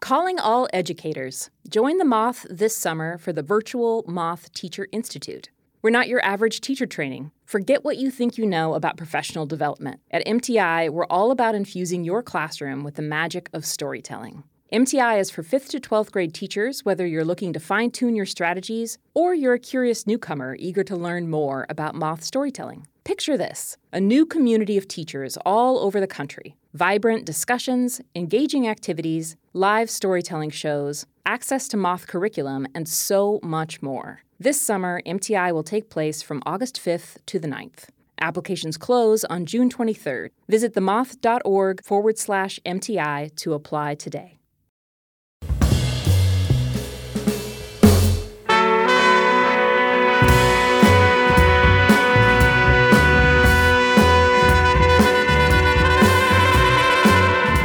Calling all educators. Join the Moth this summer for the virtual Moth Teacher Institute. We're not your average teacher training. Forget what you think you know about professional development. At MTI, we're all about infusing your classroom with the magic of storytelling. MTI is for 5th to 12th grade teachers, whether you're looking to fine tune your strategies or you're a curious newcomer eager to learn more about moth storytelling. Picture this a new community of teachers all over the country. Vibrant discussions, engaging activities, live storytelling shows, access to moth curriculum, and so much more. This summer, MTI will take place from August 5th to the 9th. Applications close on June 23rd. Visit themoth.org forward slash MTI to apply today.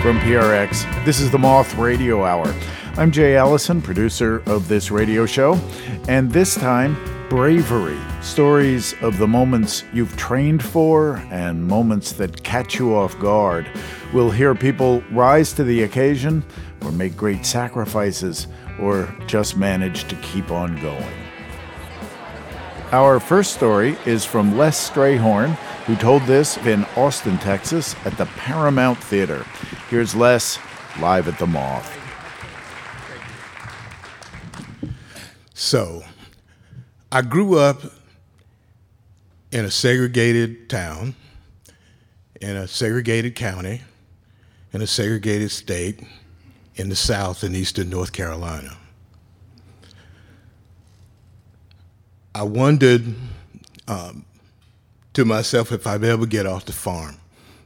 From PRX, this is the Moth Radio Hour. I'm Jay Allison, producer of this radio show, and this time, bravery. Stories of the moments you've trained for and moments that catch you off guard. We'll hear people rise to the occasion or make great sacrifices or just manage to keep on going. Our first story is from Les Strayhorn, who told this in Austin, Texas, at the Paramount Theater. Here's Les live at the Moth. So, I grew up in a segregated town, in a segregated county, in a segregated state in the South and Eastern North Carolina. I wondered um, to myself if I'd ever get off the farm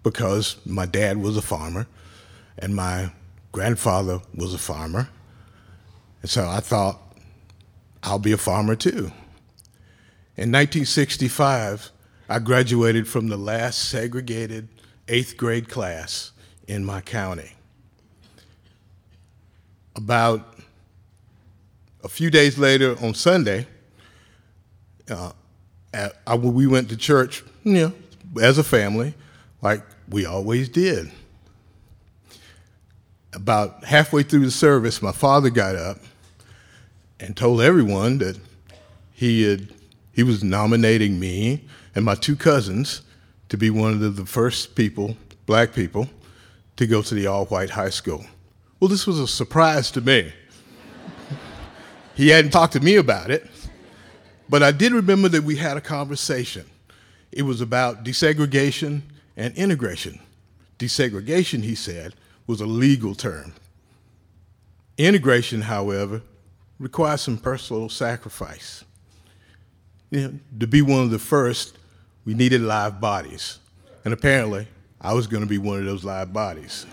because my dad was a farmer and my grandfather was a farmer. And so I thought, I'll be a farmer too. In 1965, I graduated from the last segregated eighth grade class in my county. About a few days later on Sunday, uh, at, I, we went to church, you know, as a family, like we always did. About halfway through the service, my father got up and told everyone that he had he was nominating me and my two cousins to be one of the, the first people, black people, to go to the all-white high school. Well, this was a surprise to me. he hadn't talked to me about it. But I did remember that we had a conversation. It was about desegregation and integration. Desegregation, he said, was a legal term. Integration, however, requires some personal sacrifice. You know, to be one of the first, we needed live bodies. And apparently, I was going to be one of those live bodies.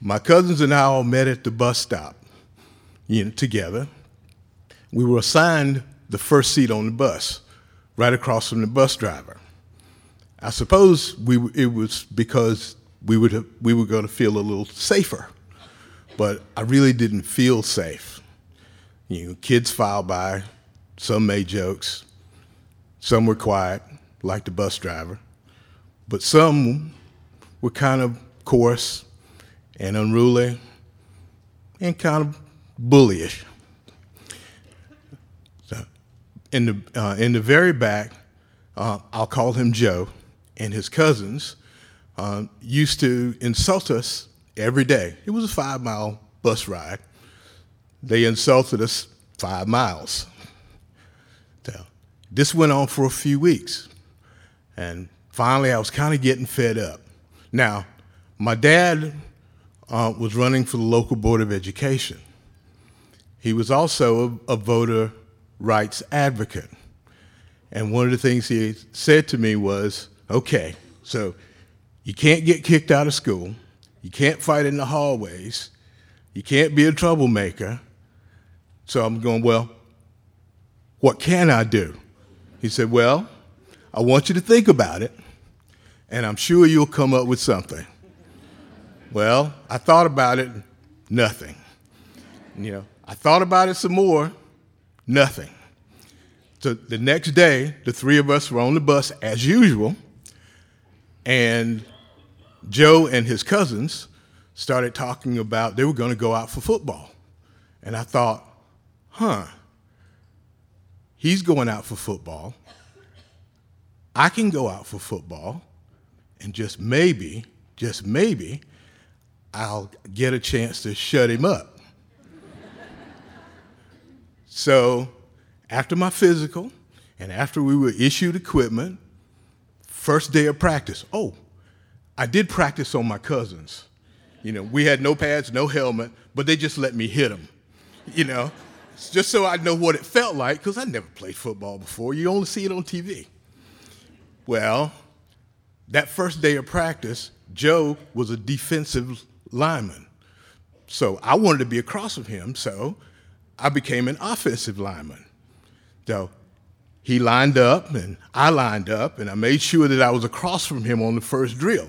My cousins and I all met at the bus stop, you know, together we were assigned the first seat on the bus, right across from the bus driver. I suppose we, it was because we, would have, we were going to feel a little safer, but I really didn't feel safe. You know, kids filed by, some made jokes, some were quiet, like the bus driver, but some were kind of coarse and unruly and kind of bullyish in the, uh, in the very back, uh, I'll call him Joe, and his cousins uh, used to insult us every day. It was a five mile bus ride. They insulted us five miles. So, this went on for a few weeks. And finally, I was kind of getting fed up. Now, my dad uh, was running for the local Board of Education. He was also a, a voter rights advocate. And one of the things he said to me was, okay, so you can't get kicked out of school, you can't fight in the hallways, You can't be a troublemaker. So I'm going, Well, what can I do? He said, Well, I want you to think about it, and I'm sure you'll come up with something. Well, I thought about it, nothing. You know, I thought about it some more, nothing. So the next day, the three of us were on the bus as usual, and Joe and his cousins started talking about they were going to go out for football. And I thought, huh, he's going out for football. I can go out for football, and just maybe, just maybe, I'll get a chance to shut him up. So, after my physical, and after we were issued equipment, first day of practice, oh, I did practice on my cousins. You know, we had no pads, no helmet, but they just let me hit them, you know, just so I know what it felt like, because I never played football before. You only see it on TV. Well, that first day of practice, Joe was a defensive lineman. So I wanted to be across from him, so I became an offensive lineman. So he lined up and I lined up, and I made sure that I was across from him on the first drill.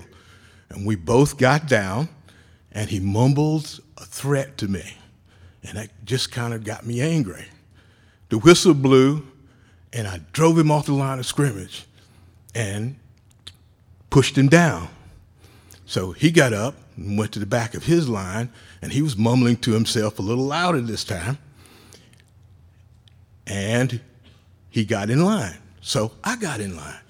And we both got down, and he mumbled a threat to me. And that just kind of got me angry. The whistle blew, and I drove him off the line of scrimmage and pushed him down. So he got up and went to the back of his line, and he was mumbling to himself a little louder this time. And he got in line. So I got in line.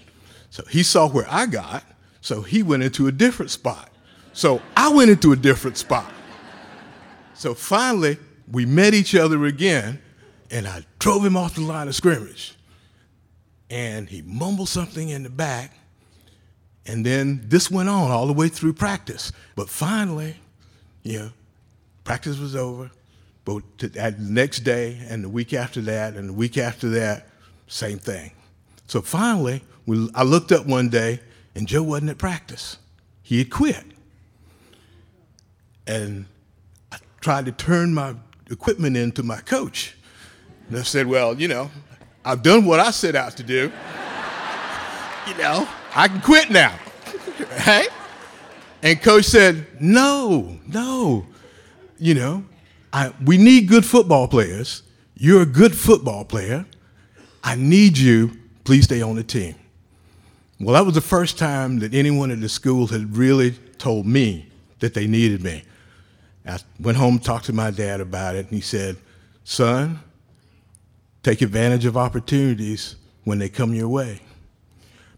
So he saw where I got, so he went into a different spot. So I went into a different spot. So finally, we met each other again, and I drove him off the line of scrimmage. And he mumbled something in the back, and then this went on all the way through practice. But finally, you know, practice was over. But the next day, and the week after that, and the week after that, same thing. So finally, we, I looked up one day, and Joe wasn't at practice. He had quit. And I tried to turn my equipment into my coach. And I said, Well, you know, I've done what I set out to do. you know, I can quit now. right? And coach said, No, no. You know, I, we need good football players. You're a good football player. I need you. Please stay on the team. Well, that was the first time that anyone at the school had really told me that they needed me. I went home, and talked to my dad about it, and he said, Son, take advantage of opportunities when they come your way.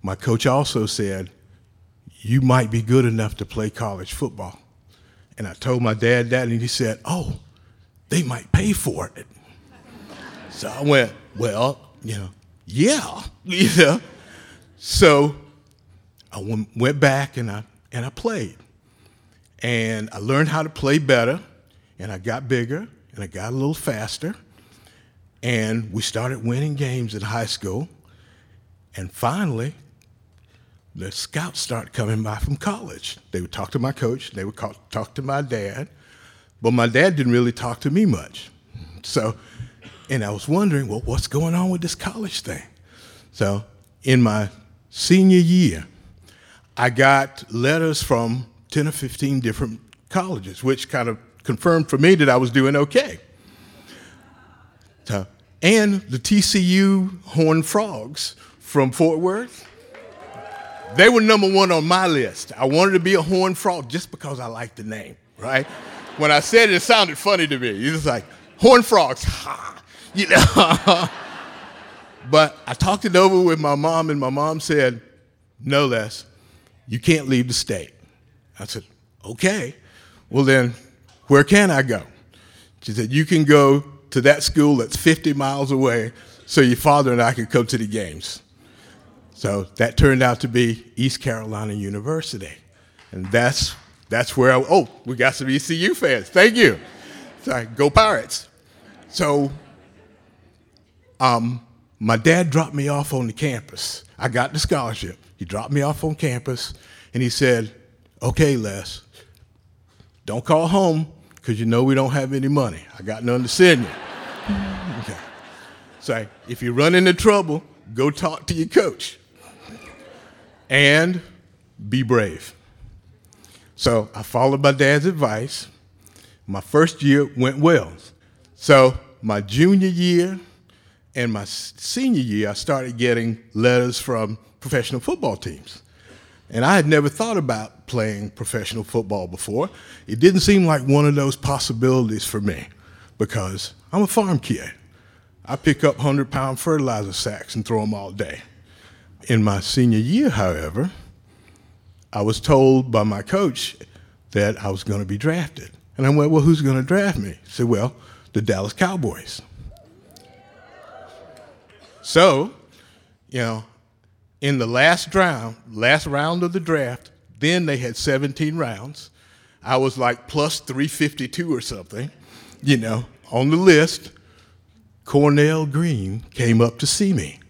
My coach also said, You might be good enough to play college football. And I told my dad that, and he said, Oh, they might pay for it. so I went, Well, you know, yeah, you know. So I went back and I, and I played. And I learned how to play better, and I got bigger, and I got a little faster. And we started winning games in high school. And finally, the scouts started coming by from college. They would talk to my coach, they would talk to my dad, but my dad didn't really talk to me much. So, and I was wondering, well, what's going on with this college thing? So, in my senior year, I got letters from 10 or 15 different colleges, which kind of confirmed for me that I was doing okay. So, and the TCU Horned Frogs from Fort Worth, they were number one on my list. I wanted to be a Horned Frog just because I liked the name, right? When I said it, it sounded funny to me. It's just like, Horned Frogs, ha, you know. But I talked it over with my mom, and my mom said, No Les, you can't leave the state. I said, Okay. Well, then, where can I go? She said, You can go to that school that's 50 miles away so your father and I could come to the games. So that turned out to be East Carolina University. And that's, that's where I, oh, we got some ECU fans. Thank you. Sorry, go Pirates. So um, my dad dropped me off on the campus. I got the scholarship. He dropped me off on campus and he said, Okay, Les, don't call home because you know we don't have any money. I got none to send you. okay. So if you run into trouble, go talk to your coach. And be brave. So I followed my dad's advice. My first year went well. So my junior year and my senior year, I started getting letters from professional football teams. And I had never thought about playing professional football before. It didn't seem like one of those possibilities for me because I'm a farm kid. I pick up 100 pound fertilizer sacks and throw them all day. In my senior year, however, I was told by my coach that I was going to be drafted. And I went, Well, who's going to draft me? He said, Well, the Dallas Cowboys. So, you know, in the last round, last round of the draft, then they had 17 rounds. I was like plus 352 or something, you know, on the list. Cornell Green came up to see me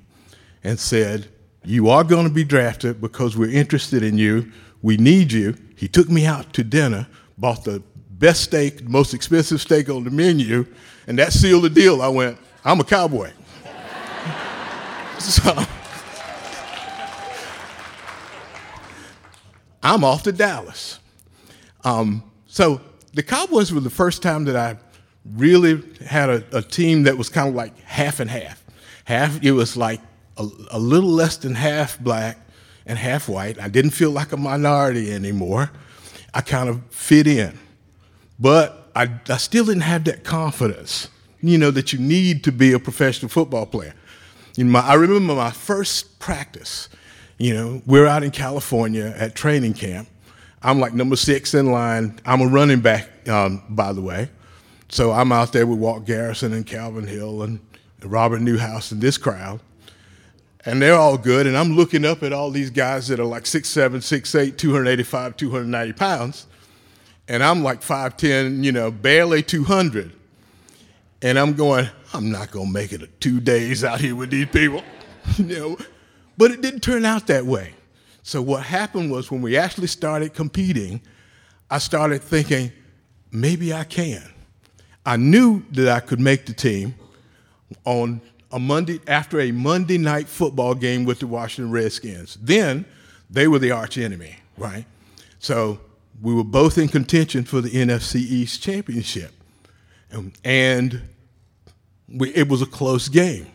and said, You are going to be drafted because we're interested in you. We need you. He took me out to dinner, bought the best steak, most expensive steak on the menu, and that sealed the deal. I went, I'm a cowboy. so I'm off to Dallas. Um, so the Cowboys were the first time that I really had a, a team that was kind of like half and half. Half, it was like a, a little less than half black and half white. I didn't feel like a minority anymore. I kind of fit in. But I, I still didn't have that confidence, you know, that you need to be a professional football player. You know, my, I remember my first practice. You know, we're out in California at training camp. I'm like number six in line. I'm a running back, um, by the way. So I'm out there with Walt Garrison and Calvin Hill and Robert Newhouse and this crowd. And they're all good. And I'm looking up at all these guys that are like 6'7, 6'8, 285, 290 pounds. And I'm like 5'10, you know, barely 200. And I'm going, I'm not going to make it two days out here with these people. you know, but it didn't turn out that way. So what happened was when we actually started competing, I started thinking, maybe I can. I knew that I could make the team on a Monday after a Monday night football game with the Washington Redskins. Then they were the arch enemy, right? So we were both in contention for the NFC East championship. Um, and we, it was a close game.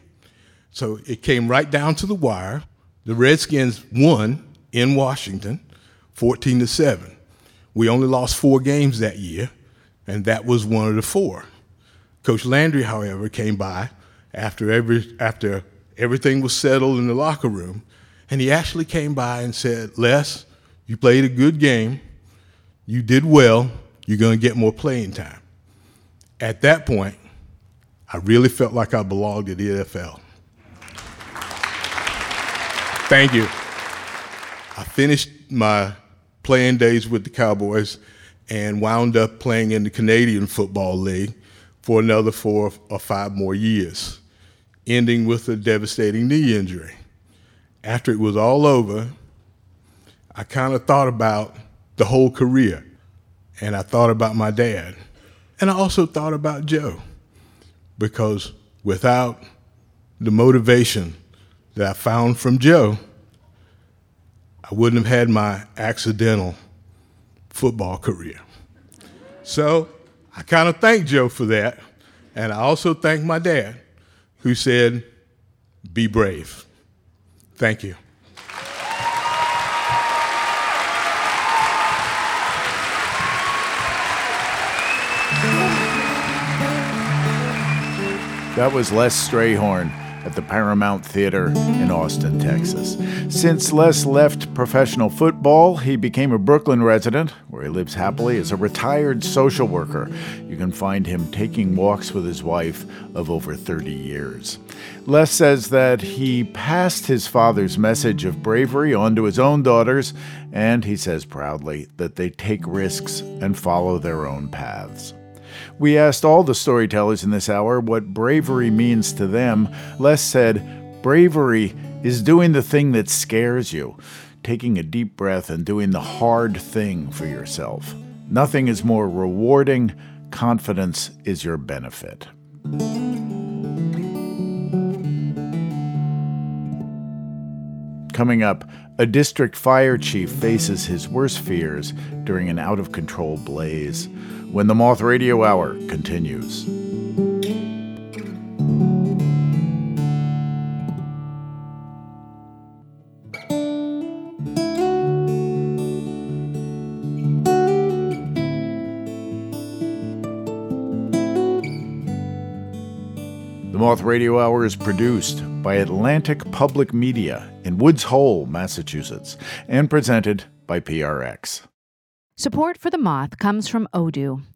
So it came right down to the wire. The Redskins won in Washington, 14 to 7. We only lost four games that year, and that was one of the four. Coach Landry, however, came by after every after everything was settled in the locker room, and he actually came by and said, "Les, you played a good game. You did well. You're going to get more playing time." At that point, I really felt like I belonged to the NFL. Thank you. I finished my playing days with the Cowboys and wound up playing in the Canadian Football League for another four or five more years, ending with a devastating knee injury. After it was all over, I kind of thought about the whole career, and I thought about my dad, and I also thought about Joe, because without the motivation that I found from Joe, I wouldn't have had my accidental football career. So I kind of thank Joe for that. And I also thank my dad, who said, Be brave. Thank you. That was Les Strayhorn at the Paramount Theater in Austin, Texas. Since Les left professional football, he became a Brooklyn resident, where he lives happily as a retired social worker. You can find him taking walks with his wife of over 30 years. Les says that he passed his father's message of bravery on to his own daughters, and he says proudly that they take risks and follow their own paths. We asked all the storytellers in this hour what bravery means to them. Les said, Bravery is doing the thing that scares you, taking a deep breath and doing the hard thing for yourself. Nothing is more rewarding, confidence is your benefit. Coming up, a district fire chief faces his worst fears during an out of control blaze when the Moth Radio Hour continues. Moth Radio Hour is produced by Atlantic Public Media in Woods Hole, Massachusetts, and presented by PRX. Support for the Moth comes from Odoo.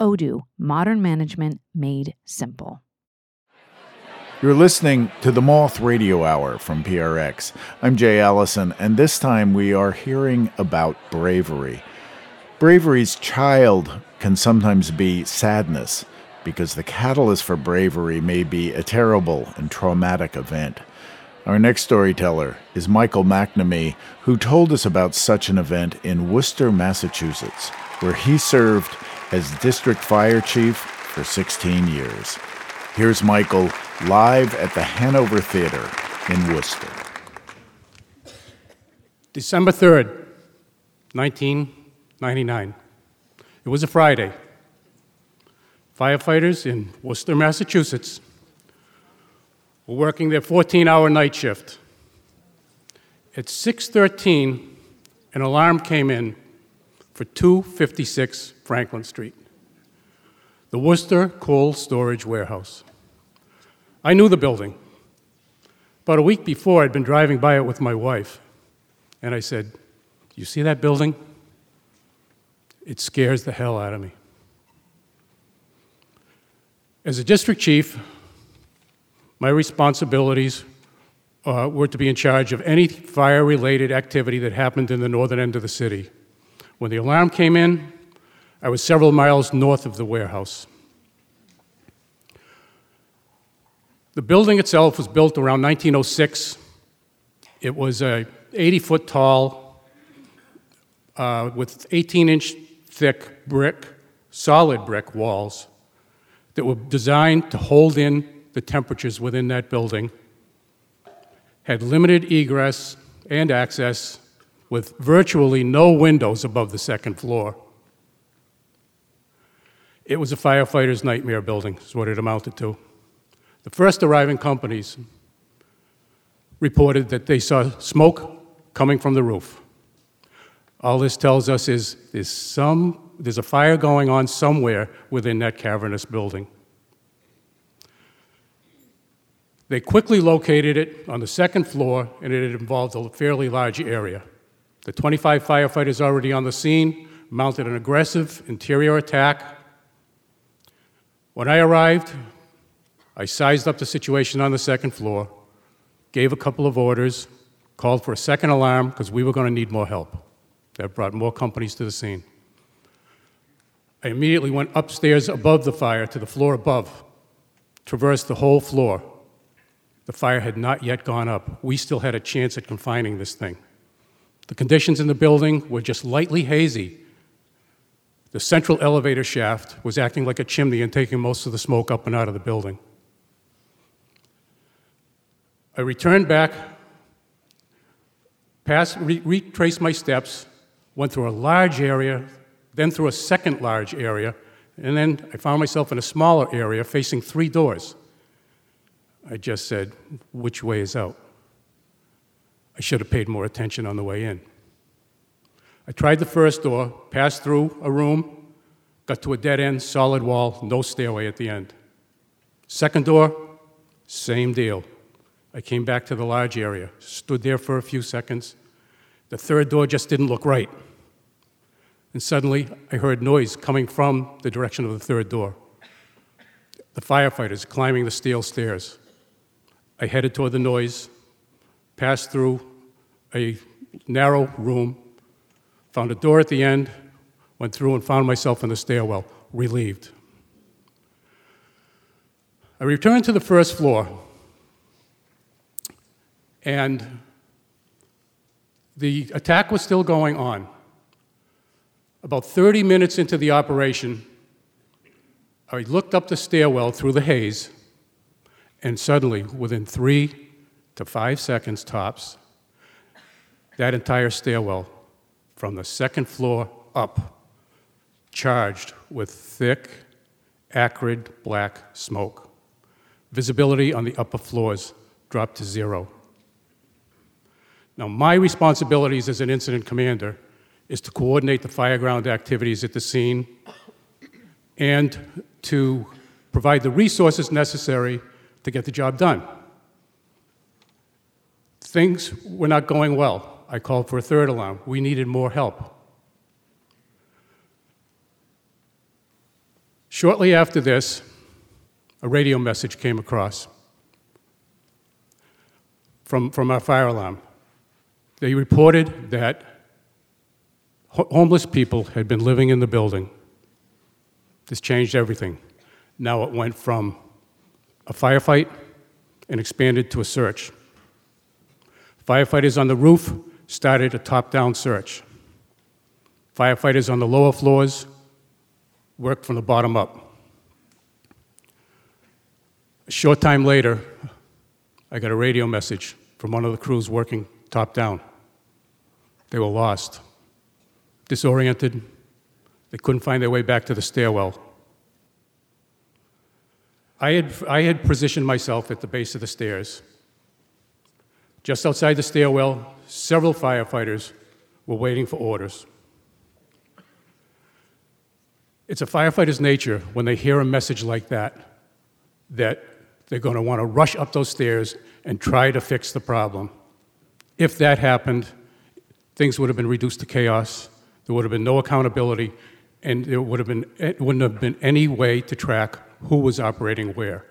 Odoo, modern management made simple. You're listening to the Moth Radio Hour from PRX. I'm Jay Allison, and this time we are hearing about bravery. Bravery's child can sometimes be sadness, because the catalyst for bravery may be a terrible and traumatic event. Our next storyteller is Michael McNamee, who told us about such an event in Worcester, Massachusetts, where he served as district fire chief for 16 years. Here's Michael live at the Hanover Theater in Worcester. December 3rd, 1999. It was a Friday. Firefighters in Worcester, Massachusetts were working their 14-hour night shift. At 6:13, an alarm came in for 256 Franklin Street, the Worcester Cold Storage Warehouse. I knew the building. About a week before, I'd been driving by it with my wife, and I said, You see that building? It scares the hell out of me. As a district chief, my responsibilities uh, were to be in charge of any fire related activity that happened in the northern end of the city. When the alarm came in, I was several miles north of the warehouse. The building itself was built around 1906. It was a 80 foot tall, uh, with 18 inch thick brick, solid brick walls that were designed to hold in the temperatures within that building, had limited egress and access with virtually no windows above the second floor. It was a firefighter's nightmare building, is what it amounted to. The first arriving companies reported that they saw smoke coming from the roof. All this tells us is there's, some, there's a fire going on somewhere within that cavernous building. They quickly located it on the second floor, and it involved a fairly large area. The 25 firefighters already on the scene mounted an aggressive interior attack. When I arrived, I sized up the situation on the second floor, gave a couple of orders, called for a second alarm because we were going to need more help. That brought more companies to the scene. I immediately went upstairs above the fire to the floor above, traversed the whole floor, the fire had not yet gone up. We still had a chance at confining this thing. The conditions in the building were just lightly hazy. The central elevator shaft was acting like a chimney and taking most of the smoke up and out of the building. I returned back, passed, re- retraced my steps, went through a large area, then through a second large area, and then I found myself in a smaller area facing three doors. I just said, which way is out? I should have paid more attention on the way in. I tried the first door, passed through a room, got to a dead end, solid wall, no stairway at the end. Second door, same deal. I came back to the large area, stood there for a few seconds. The third door just didn't look right. And suddenly, I heard noise coming from the direction of the third door. the firefighters climbing the steel stairs. I headed toward the noise, passed through a narrow room, found a door at the end, went through and found myself in the stairwell, relieved. I returned to the first floor, and the attack was still going on. About 30 minutes into the operation, I looked up the stairwell through the haze, and suddenly, within three to five seconds tops, that entire stairwell, from the second floor up, charged with thick, acrid black smoke. Visibility on the upper floors dropped to zero. Now, my responsibilities as an incident commander is to coordinate the fireground activities at the scene and to provide the resources necessary to get the job done. Things were not going well. I called for a third alarm. We needed more help. Shortly after this, a radio message came across from, from our fire alarm. They reported that ho- homeless people had been living in the building. This changed everything. Now it went from a firefight and expanded to a search. Firefighters on the roof started a top down search. Firefighters on the lower floors worked from the bottom up. A short time later, I got a radio message from one of the crews working top down. They were lost, disoriented. They couldn't find their way back to the stairwell. I had, I had positioned myself at the base of the stairs. Just outside the stairwell, several firefighters were waiting for orders. It's a firefighter's nature when they hear a message like that that they're going to want to rush up those stairs and try to fix the problem. If that happened, things would have been reduced to chaos. There would have been no accountability, and there would have been, it wouldn't have been any way to track who was operating where.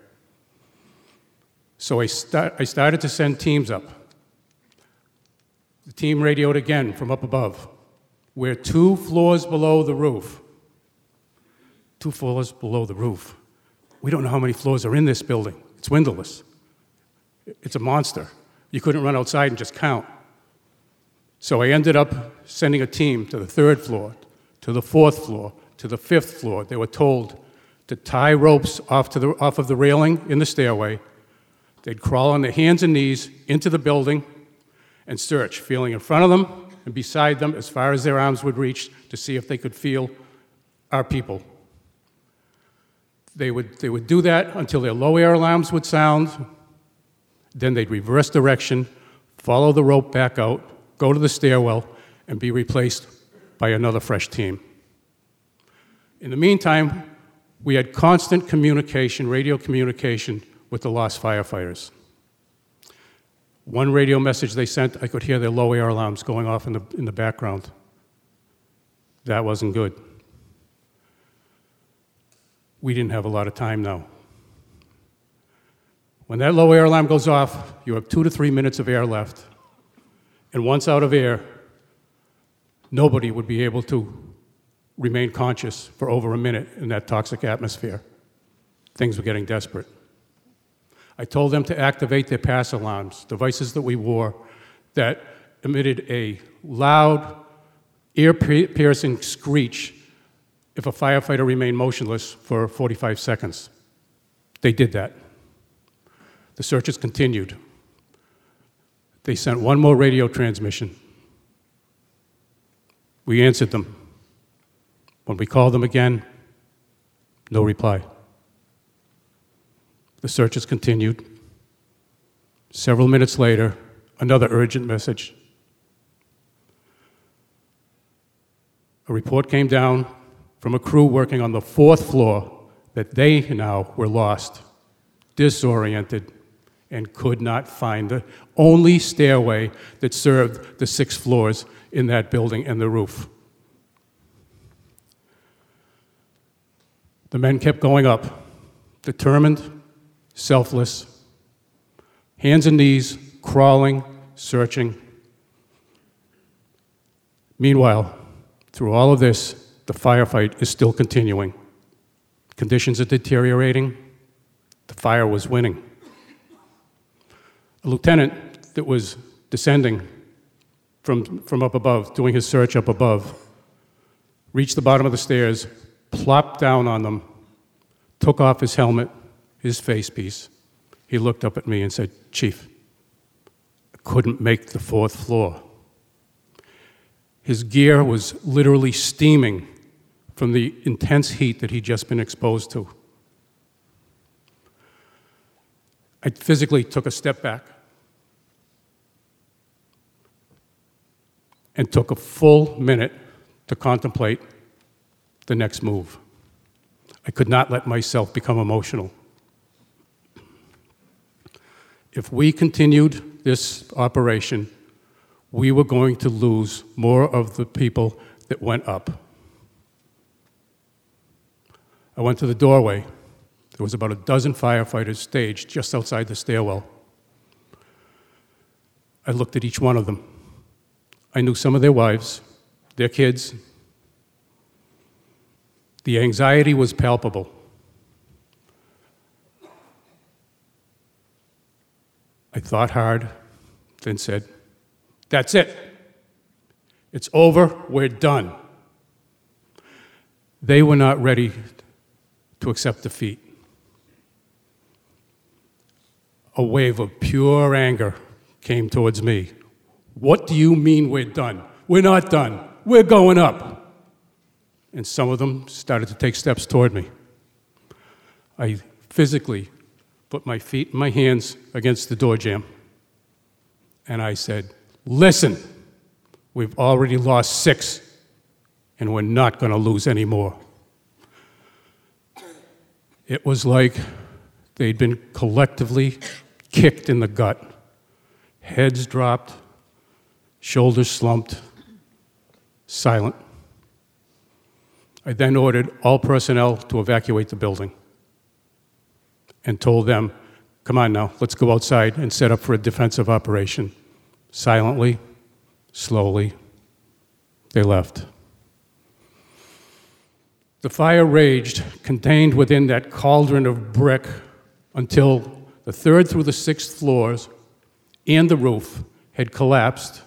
So I, start, I started to send teams up. The team radioed again from up above. We're two floors below the roof. Two floors below the roof. We don't know how many floors are in this building. It's windowless. It's a monster. You couldn't run outside and just count. So I ended up sending a team to the third floor, to the fourth floor, to the fifth floor. They were told to tie ropes off, to the, off of the railing in the stairway. They'd crawl on their hands and knees into the building and search, feeling in front of them and beside them as far as their arms would reach to see if they could feel our people. They would, they would do that until their low air alarms would sound. Then they'd reverse direction, follow the rope back out, go to the stairwell, and be replaced by another fresh team. In the meantime, we had constant communication, radio communication, with the lost firefighters. One radio message they sent, I could hear their low air alarms going off in the, in the background. That wasn't good. We didn't have a lot of time now. When that low air alarm goes off, you have two to three minutes of air left. And once out of air, nobody would be able to remain conscious for over a minute in that toxic atmosphere. Things were getting desperate. I told them to activate their pass alarms, devices that we wore that emitted a loud, ear piercing screech if a firefighter remained motionless for 45 seconds. They did that. The searches continued. They sent one more radio transmission. We answered them. When we called them again, no reply. The search searches continued. Several minutes later, another urgent message. A report came down from a crew working on the fourth floor that they now were lost, disoriented, and could not find the only stairway that served the six floors in that building and the roof. The men kept going up determined, selfless, hands and knees, crawling, searching. Meanwhile, through all of this, the firefight is still continuing. Conditions are deteriorating. The fire was winning. A lieutenant that was descending from, from up above, doing his search up above, reached the bottom of the stairs, plopped down on them, took off his helmet, his face piece. He looked up at me and said, Chief, I couldn't make the fourth floor. His gear was literally steaming from the intense heat that he'd just been exposed to. I physically took a step back and took a full minute to contemplate the next move. I could not let myself become emotional. If we continued this operation, we were going to lose more of the people that went up. I went to the doorway. There was about a dozen firefighters staged just outside the stairwell. I looked at each one of them. I knew some of their wives, their kids. The anxiety was palpable. I thought hard, then said, That's it. It's over. We're done. They were not ready to accept defeat. A wave of pure anger came towards me. What do you mean we're done? We're not done. We're going up. And some of them started to take steps toward me. I physically put my feet and my hands against the door jamb. And I said, Listen, we've already lost six, and we're not going to lose any more. It was like they'd been collectively kicked in the gut. Heads dropped, shoulders slumped, silent. I then ordered all personnel to evacuate the building and told them, come on now, let's go outside and set up for a defensive operation. Silently, slowly, they left. The fire raged, contained within that cauldron of brick, until the third through the sixth floors and the roof had collapsed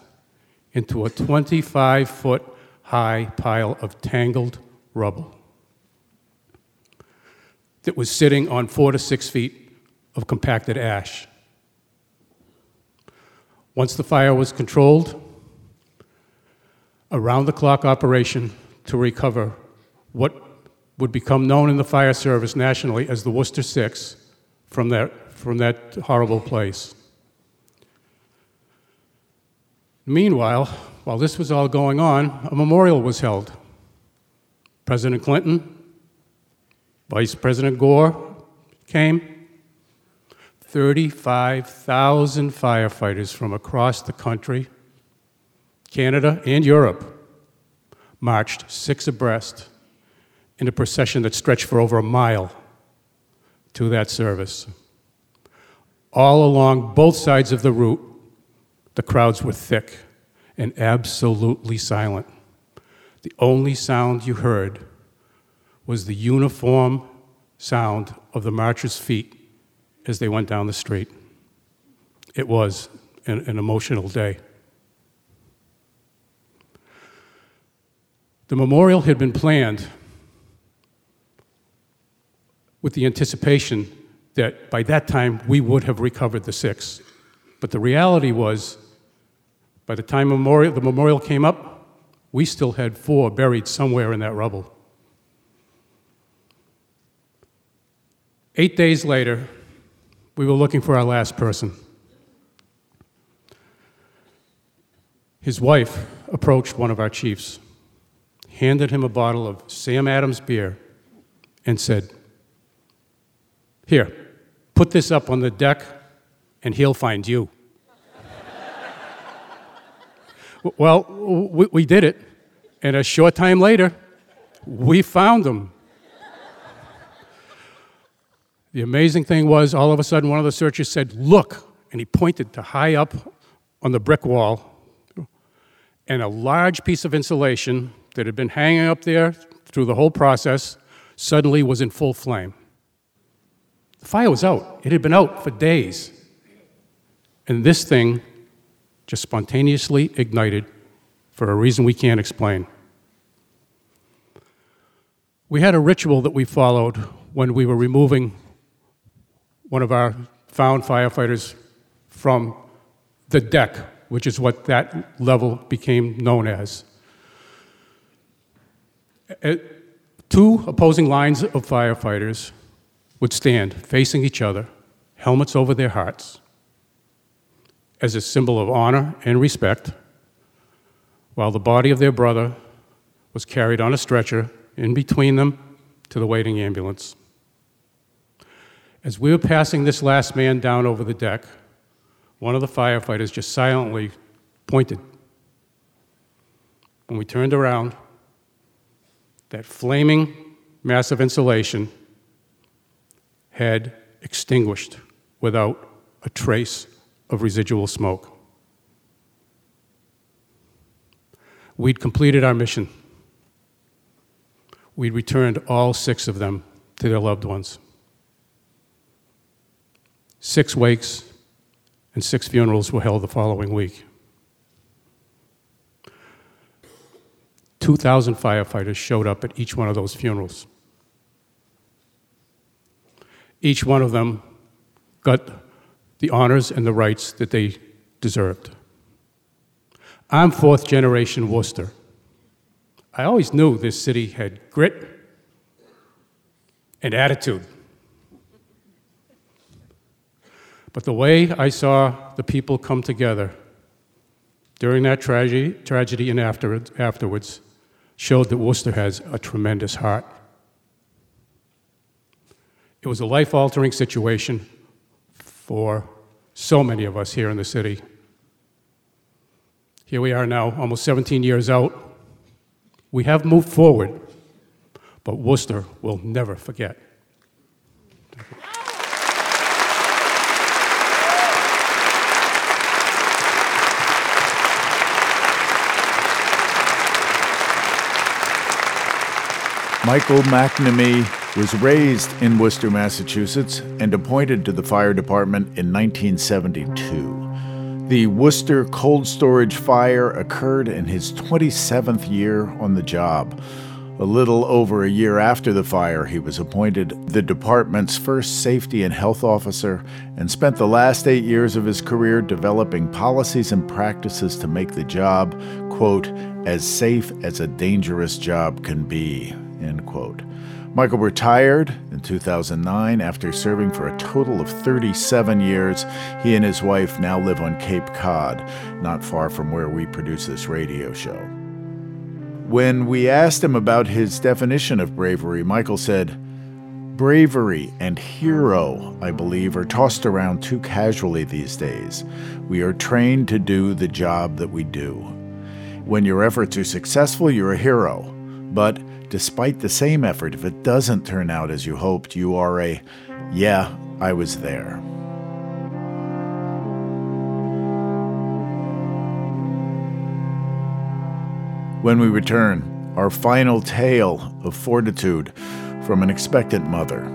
into a 25 foot high pile of tangled rubble that was sitting on four to six feet of compacted ash. Once the fire was controlled, around the clock operation to recover what would become known in the fire service nationally as the Worcester Six from that, from that horrible place. Meanwhile, while this was all going on, a memorial was held. President Clinton, Vice President Gore came. 35,000 firefighters from across the country, Canada, and Europe marched six abreast in a procession that stretched for over a mile to that service. All along both sides of the route, the crowds were thick and absolutely silent. The only sound you heard was the uniform sound of the marchers' feet as they went down the street. It was an, an emotional day. The memorial had been planned with the anticipation that by that time we would have recovered the six. But the reality was, by the time memorial, the memorial came up, we still had four buried somewhere in that rubble. Eight days later, we were looking for our last person. His wife approached one of our chiefs, handed him a bottle of Sam Adams beer, and said, here, put this up on the deck, and he'll find you. well, we, we did it, and a short time later, we found him. The amazing thing was, all of a sudden, one of the searchers said, Look, and he pointed to high up on the brick wall, and a large piece of insulation that had been hanging up there through the whole process suddenly was in full flame. The fire was out, it had been out for days. And this thing just spontaneously ignited for a reason we can't explain. We had a ritual that we followed when we were removing one of our found firefighters from the deck, which is what that level became known as. Two opposing lines of firefighters would stand facing each other, helmets over their hearts, as a symbol of honor and respect, while the body of their brother was carried on a stretcher in between them to the waiting ambulance. As we were passing this last man down over the deck, one of the firefighters just silently pointed. When we turned around, that flaming mass of insulation had extinguished without a trace of residual smoke. We'd completed our mission. We'd returned all six of them to their loved ones. Six wakes and six funerals were held the following week. 2,000 firefighters showed up at each one of those funerals. Each one of them got the honors and the rites that they deserved. I'm fourth generation Worcester. I always knew this city had grit and attitude. But the way I saw the people come together during that tragedy, tragedy and after, afterwards showed that Worcester has a tremendous heart. It was a life altering situation for so many of us here in the city. Here we are now, almost 17 years out. We have moved forward, but Worcester will never forget. Michael McNamee was raised in Worcester, Massachusetts, and appointed to the fire department in 1972. The Worcester cold storage fire occurred in his 27th year on the job. A little over a year after the fire, he was appointed the department's first safety and health officer and spent the last eight years of his career developing policies and practices to make the job, quote, as safe as a dangerous job can be, End quote. Michael retired in 2009 after serving for a total of 37 years. He and his wife now live on Cape Cod, not far from where we produce this radio show. When we asked him about his definition of bravery, Michael said, Bravery and hero, I believe, are tossed around too casually these days. We are trained to do the job that we do. When your efforts are successful, you're a hero. But Despite the same effort, if it doesn't turn out as you hoped, you are a, yeah, I was there. When we return, our final tale of fortitude from an expectant mother.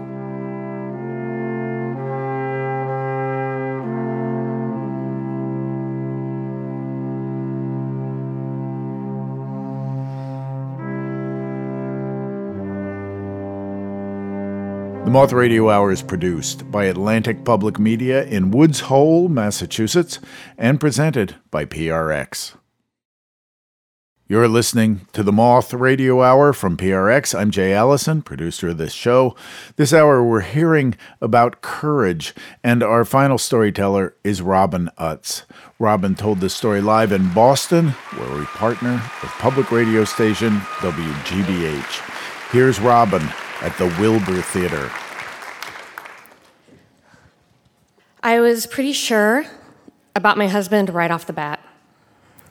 Moth Radio Hour is produced by Atlantic Public Media in Woods Hole, Massachusetts, and presented by PRX. You're listening to the Moth Radio Hour from PRX. I'm Jay Allison, producer of this show. This hour, we're hearing about courage, and our final storyteller is Robin Utz. Robin told this story live in Boston, where we partner with public radio station WGBH. Here's Robin at the Wilbur Theater. I was pretty sure about my husband right off the bat.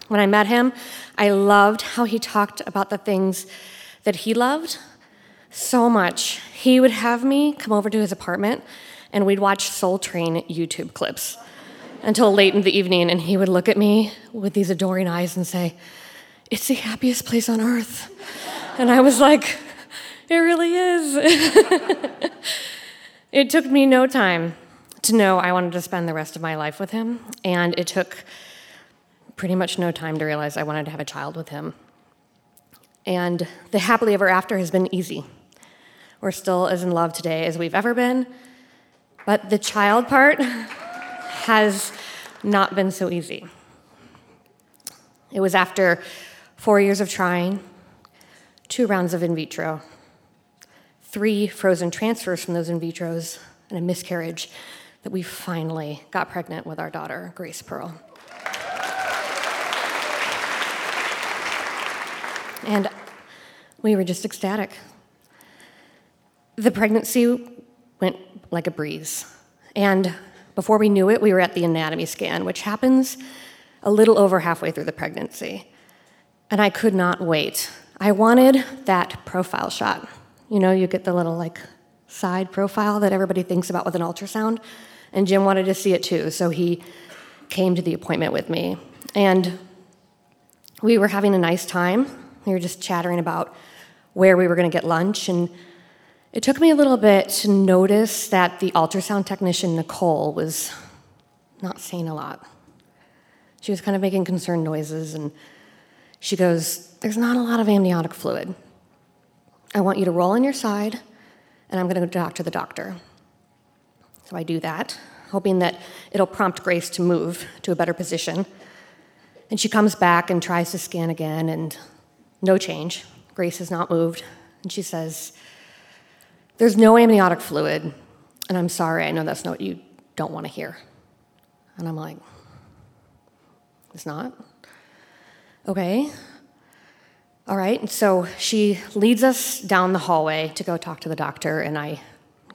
When I met him, I loved how he talked about the things that he loved, so much. He would have me come over to his apartment and we'd watch Soul Train YouTube clips until late in the evening, and he would look at me with these adoring eyes and say, It's the happiest place on earth. And I was like, It really is. it took me no time to know I wanted to spend the rest of my life with him, and it took pretty much no time to realize I wanted to have a child with him. And the happily ever after has been easy. We're still as in love today as we've ever been, but the child part has not been so easy. It was after four years of trying, two rounds of in vitro, three frozen transfers from those in vitros, and a miscarriage that we finally got pregnant with our daughter, Grace Pearl. And we were just ecstatic. The pregnancy went like a breeze. And before we knew it, we were at the anatomy scan, which happens a little over halfway through the pregnancy. And I could not wait. I wanted that profile shot. You know, you get the little like side profile that everybody thinks about with an ultrasound. And Jim wanted to see it too, so he came to the appointment with me. And we were having a nice time. We were just chattering about where we were going to get lunch. And it took me a little bit to notice that the ultrasound technician, Nicole, was not saying a lot. She was kind of making concerned noises, and she goes, There's not a lot of amniotic fluid. I want you to roll on your side, and I'm going to go talk to the doctor. So I do that, hoping that it'll prompt Grace to move to a better position. And she comes back and tries to scan again, and no change. Grace has not moved. And she says, There's no amniotic fluid. And I'm sorry, I know that's not what you don't want to hear. And I'm like, It's not? Okay. All right. So she leads us down the hallway to go talk to the doctor, and I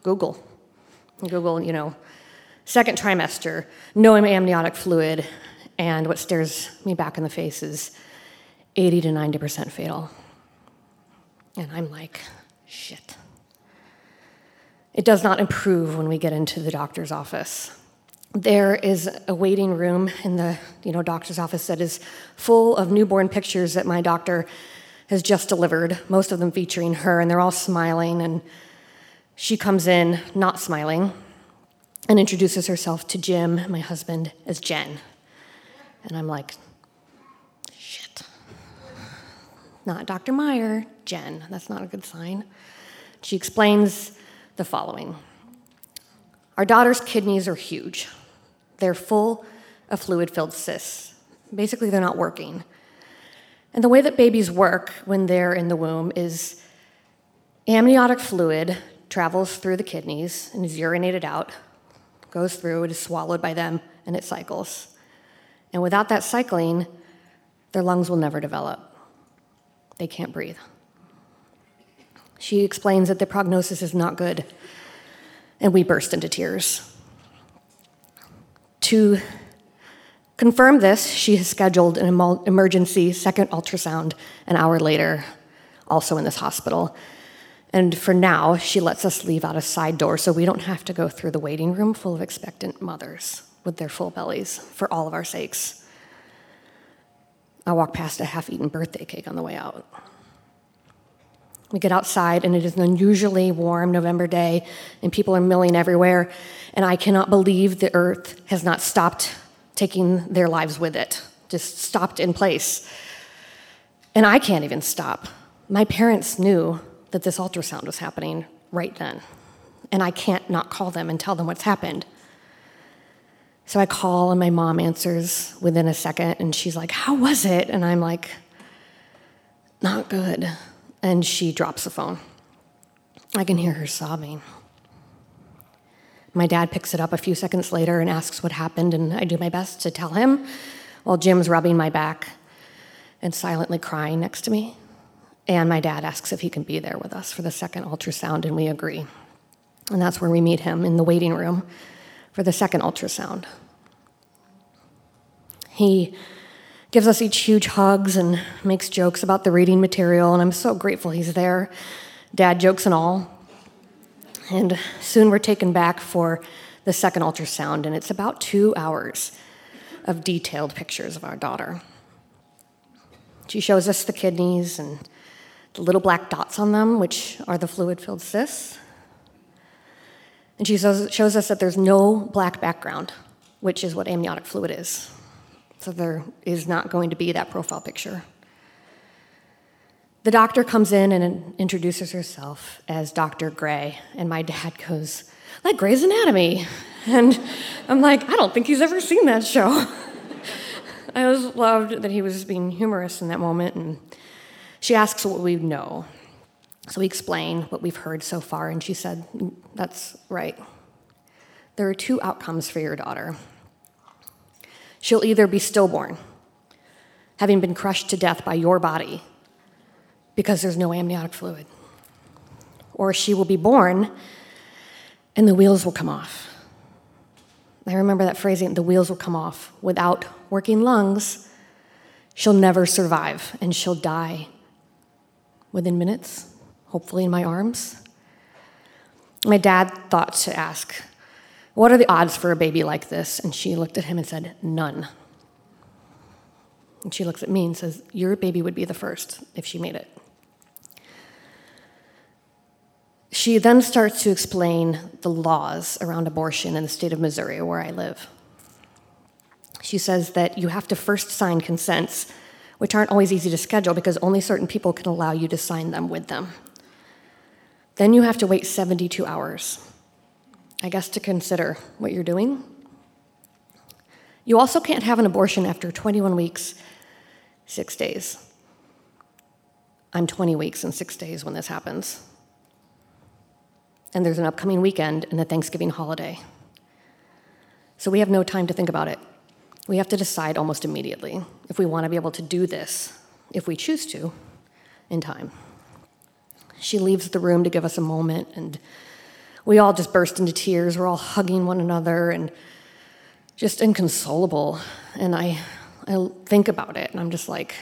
Google. Google, you know, second trimester, no amniotic fluid, and what stares me back in the face is 80 to 90% fatal. And I'm like, shit. It does not improve when we get into the doctor's office. There is a waiting room in the you know, doctor's office that is full of newborn pictures that my doctor has just delivered, most of them featuring her, and they're all smiling. And she comes in, not smiling, and introduces herself to Jim, my husband, as Jen. And I'm like, shit. Not Dr. Meyer, Jen. That's not a good sign. She explains the following Our daughter's kidneys are huge, they're full of fluid filled cysts. Basically, they're not working. And the way that babies work when they're in the womb is amniotic fluid travels through the kidneys and is urinated out, goes through, it is swallowed by them, and it cycles. And without that cycling, their lungs will never develop. They can't breathe. She explains that the prognosis is not good, and we burst into tears. To confirm this, she has scheduled an emergency second ultrasound an hour later, also in this hospital. And for now, she lets us leave out a side door so we don't have to go through the waiting room full of expectant mothers with their full bellies for all of our sakes. I walk past a half eaten birthday cake on the way out. We get outside, and it is an unusually warm November day, and people are milling everywhere. And I cannot believe the earth has not stopped taking their lives with it, just stopped in place. And I can't even stop. My parents knew that this ultrasound was happening right then, and I can't not call them and tell them what's happened. So I call, and my mom answers within a second, and she's like, How was it? And I'm like, Not good and she drops the phone. I can hear her sobbing. My dad picks it up a few seconds later and asks what happened, and I do my best to tell him while Jim's rubbing my back and silently crying next to me. And my dad asks if he can be there with us for the second ultrasound, and we agree. And that's where we meet him in the waiting room for the second ultrasound. He gives us each huge hugs and makes jokes about the reading material, and I'm so grateful he's there. dad jokes and all. And soon we're taken back for the second ultrasound, and it's about two hours of detailed pictures of our daughter. She shows us the kidneys and the little black dots on them, which are the fluid filled cysts. And she shows, shows us that there's no black background, which is what amniotic fluid is. So there is not going to be that profile picture. The doctor comes in and introduces herself as Dr. Gray, and my dad goes, like Grey's Anatomy. And I'm like, I don't think he's ever seen that show. I just loved that he was being humorous in that moment, and she asks what we know. So we explain what we've heard so far, and she said, That's right. There are two outcomes for your daughter. She'll either be stillborn, having been crushed to death by your body because there's no amniotic fluid, or she will be born and the wheels will come off. I remember that phrasing the wheels will come off. Without working lungs, she'll never survive and she'll die within minutes, hopefully in my arms. My dad thought to ask, What are the odds for a baby like this? And she looked at him and said, None. And she looks at me and says, Your baby would be the first if she made it. She then starts to explain the laws around abortion in the state of Missouri, where I live. She says that you have to first sign consents, which aren't always easy to schedule because only certain people can allow you to sign them with them. Then you have to wait 72 hours, I guess, to consider what you're doing. You also can't have an abortion after 21 weeks, six days. I'm 20 weeks and six days when this happens and there's an upcoming weekend and a Thanksgiving holiday. So we have no time to think about it. We have to decide almost immediately if we want to be able to do this, if we choose to, in time. She leaves the room to give us a moment, and we all just burst into tears. We're all hugging one another and just inconsolable. And I, I think about it, and I'm just like,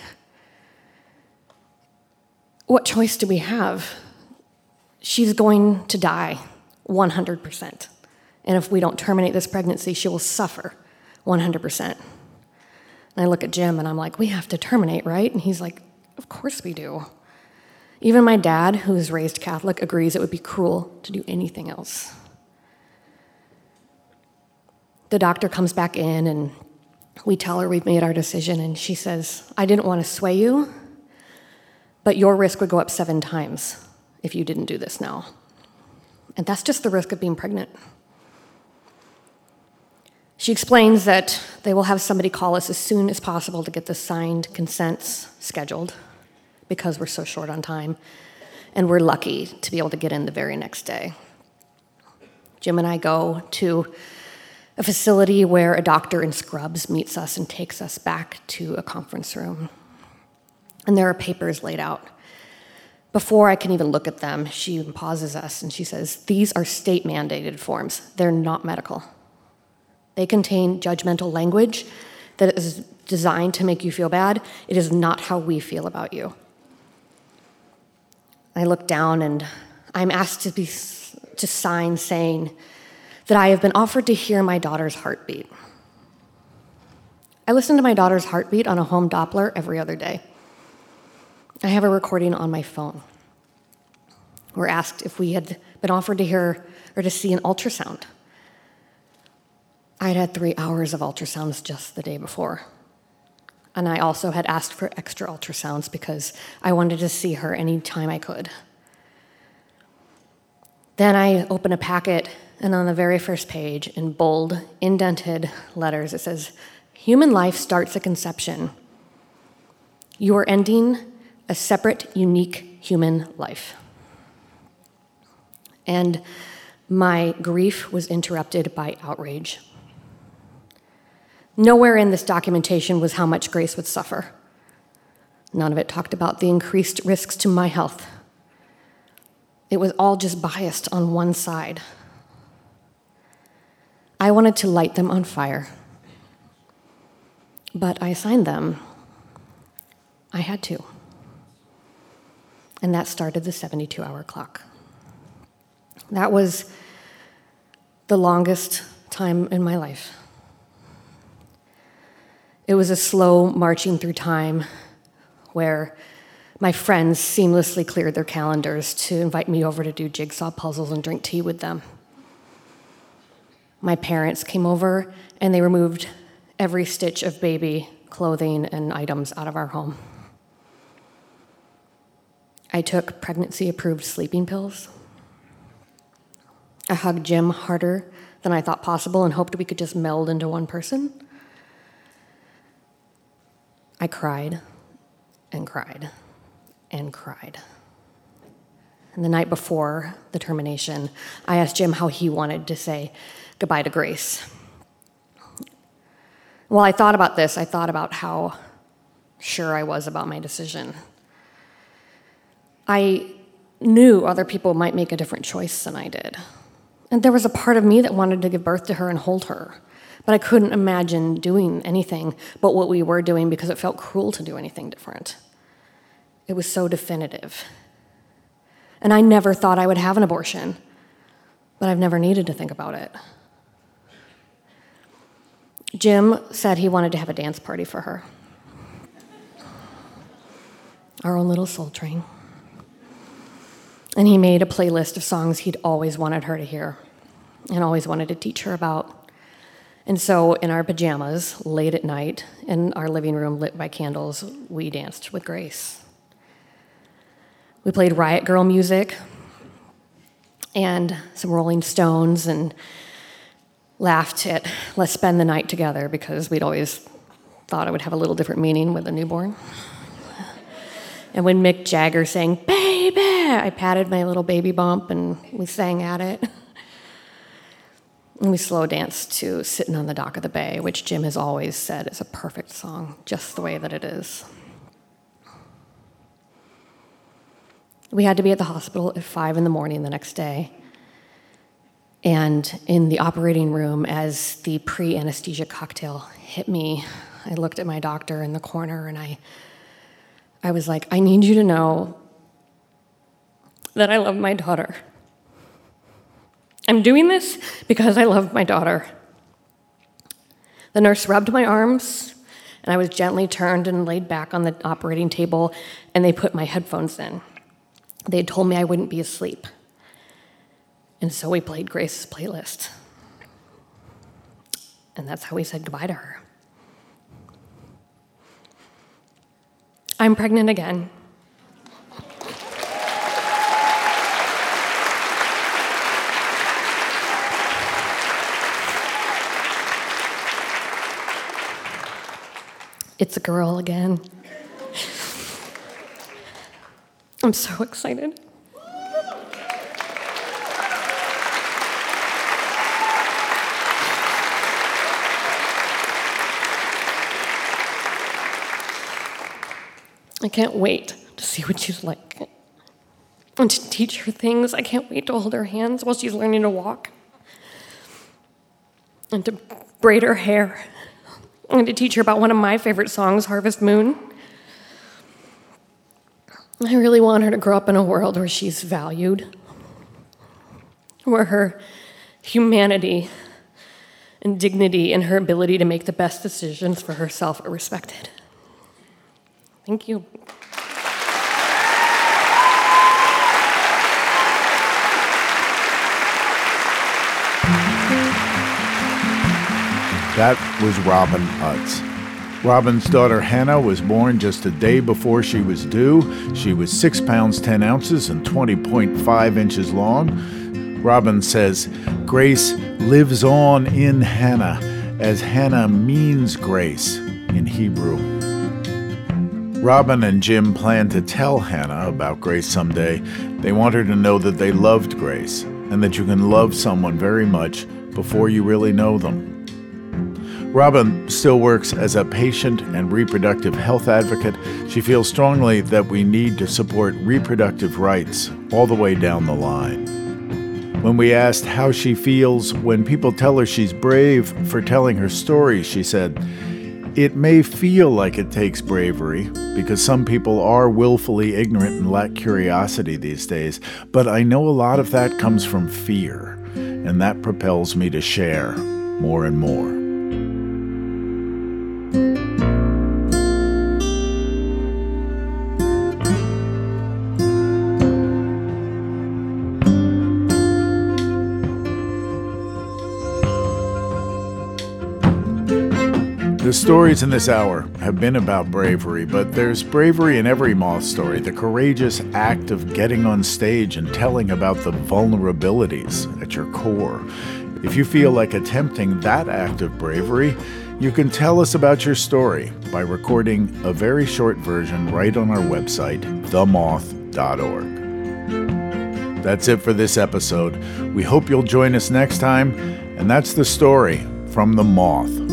what choice do we have? She's going to die 100%. And if we don't terminate this pregnancy, she will suffer 100%. And I look at Jim and I'm like, we have to terminate, right? And he's like, of course we do. Even my dad, who is raised Catholic, agrees it would be cruel to do anything else. The doctor comes back in and we tell her we've made our decision, and she says, I didn't want to sway you, but your risk would go up seven times if you didn't do this now. And that's just the risk of being pregnant. She explains that they will have somebody call us as soon as possible to get the signed consents scheduled because we're so short on time. And we're lucky to be able to get in the very next day. Jim and I go to a facility where a doctor in scrubs meets us and takes us back to a conference room. And there are papers laid out before I can even look at them, she pauses us and she says, These are state mandated forms. They're not medical. They contain judgmental language that is designed to make you feel bad. It is not how we feel about you. I look down and I'm asked to, be, to sign saying that I have been offered to hear my daughter's heartbeat. I listen to my daughter's heartbeat on a home Doppler every other day. I have a recording on my phone. We're asked if we had been offered to hear or to see an ultrasound. I'd had three hours of ultrasounds just the day before. And I also had asked for extra ultrasounds because I wanted to see her anytime I could. Then I open a packet, and on the very first page, in bold, indented letters, it says, Human life starts at conception. You are ending a separate, unique human life. And my grief was interrupted by outrage. Nowhere in this documentation was how much Grace would suffer. None of it talked about the increased risks to my health. It was all just biased on one side. I wanted to light them on fire, but I signed them. I had to. And that started the 72 hour clock. That was the longest time in my life. It was a slow marching through time where my friends seamlessly cleared their calendars to invite me over to do jigsaw puzzles and drink tea with them. My parents came over and they removed every stitch of baby clothing and items out of our home. I took pregnancy approved sleeping pills. I hugged Jim harder than I thought possible and hoped we could just meld into one person. I cried and cried and cried. And the night before the termination, I asked Jim how he wanted to say goodbye to Grace. While I thought about this, I thought about how sure I was about my decision. I knew other people might make a different choice than I did. And there was a part of me that wanted to give birth to her and hold her. But I couldn't imagine doing anything but what we were doing because it felt cruel to do anything different. It was so definitive. And I never thought I would have an abortion, but I've never needed to think about it. Jim said he wanted to have a dance party for her. Our own little soul train. And he made a playlist of songs he'd always wanted her to hear and always wanted to teach her about. And so, in our pajamas, late at night, in our living room lit by candles, we danced with Grace. We played Riot Grrrl music and some Rolling Stones and laughed at let's spend the night together because we'd always thought it would have a little different meaning with a newborn. And when Mick Jagger sang, Baby, I patted my little baby bump and we sang at it. And we slow danced to Sitting on the Dock of the Bay, which Jim has always said is a perfect song, just the way that it is. We had to be at the hospital at five in the morning the next day. And in the operating room, as the pre anesthesia cocktail hit me, I looked at my doctor in the corner and I, I was like, I need you to know that I love my daughter. I'm doing this because I love my daughter. The nurse rubbed my arms, and I was gently turned and laid back on the operating table, and they put my headphones in. They had told me I wouldn't be asleep. And so we played Grace's playlist. And that's how we said goodbye to her. I'm pregnant again. It's a girl again. I'm so excited. I can't wait to see what she's like and to teach her things. I can't wait to hold her hands while she's learning to walk and to braid her hair and to teach her about one of my favorite songs, Harvest Moon. I really want her to grow up in a world where she's valued, where her humanity and dignity and her ability to make the best decisions for herself are respected. Thank you. That was Robin Utz. Robin's daughter Hannah was born just a day before she was due. She was 6 pounds 10 ounces and 20.5 inches long. Robin says, Grace lives on in Hannah, as Hannah means grace in Hebrew. Robin and Jim plan to tell Hannah about Grace someday. They want her to know that they loved Grace and that you can love someone very much before you really know them. Robin still works as a patient and reproductive health advocate. She feels strongly that we need to support reproductive rights all the way down the line. When we asked how she feels when people tell her she's brave for telling her story, she said, It may feel like it takes bravery because some people are willfully ignorant and lack curiosity these days, but I know a lot of that comes from fear, and that propels me to share more and more. Stories in this hour have been about bravery, but there's bravery in every moth story the courageous act of getting on stage and telling about the vulnerabilities at your core. If you feel like attempting that act of bravery, you can tell us about your story by recording a very short version right on our website, themoth.org. That's it for this episode. We hope you'll join us next time, and that's the story from The Moth.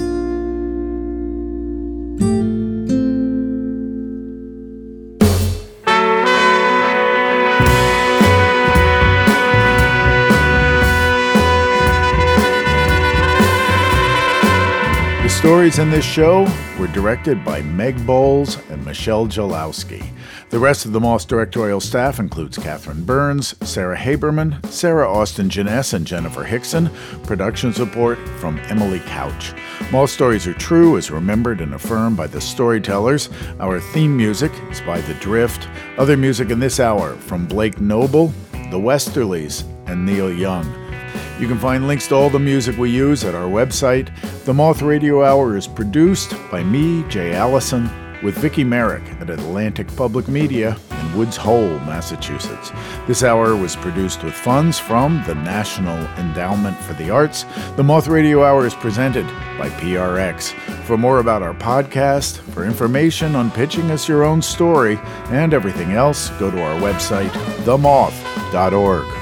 Stories in this show were directed by Meg Bowles and Michelle Jalowski. The rest of the Moth directorial staff includes Catherine Burns, Sarah Haberman, Sarah Austin Jenness, and Jennifer Hickson. Production support from Emily Couch. Moth Stories Are True is remembered and affirmed by the storytellers. Our theme music is by The Drift. Other music in this hour from Blake Noble, The Westerlies, and Neil Young. You can find links to all the music we use at our website. The Moth Radio Hour is produced by me, Jay Allison, with Viki Merrick at Atlantic Public Media in Woods Hole, Massachusetts. This hour was produced with funds from the National Endowment for the Arts. The Moth Radio Hour is presented by PRX. For more about our podcast, for information on pitching us your own story, and everything else, go to our website, themoth.org.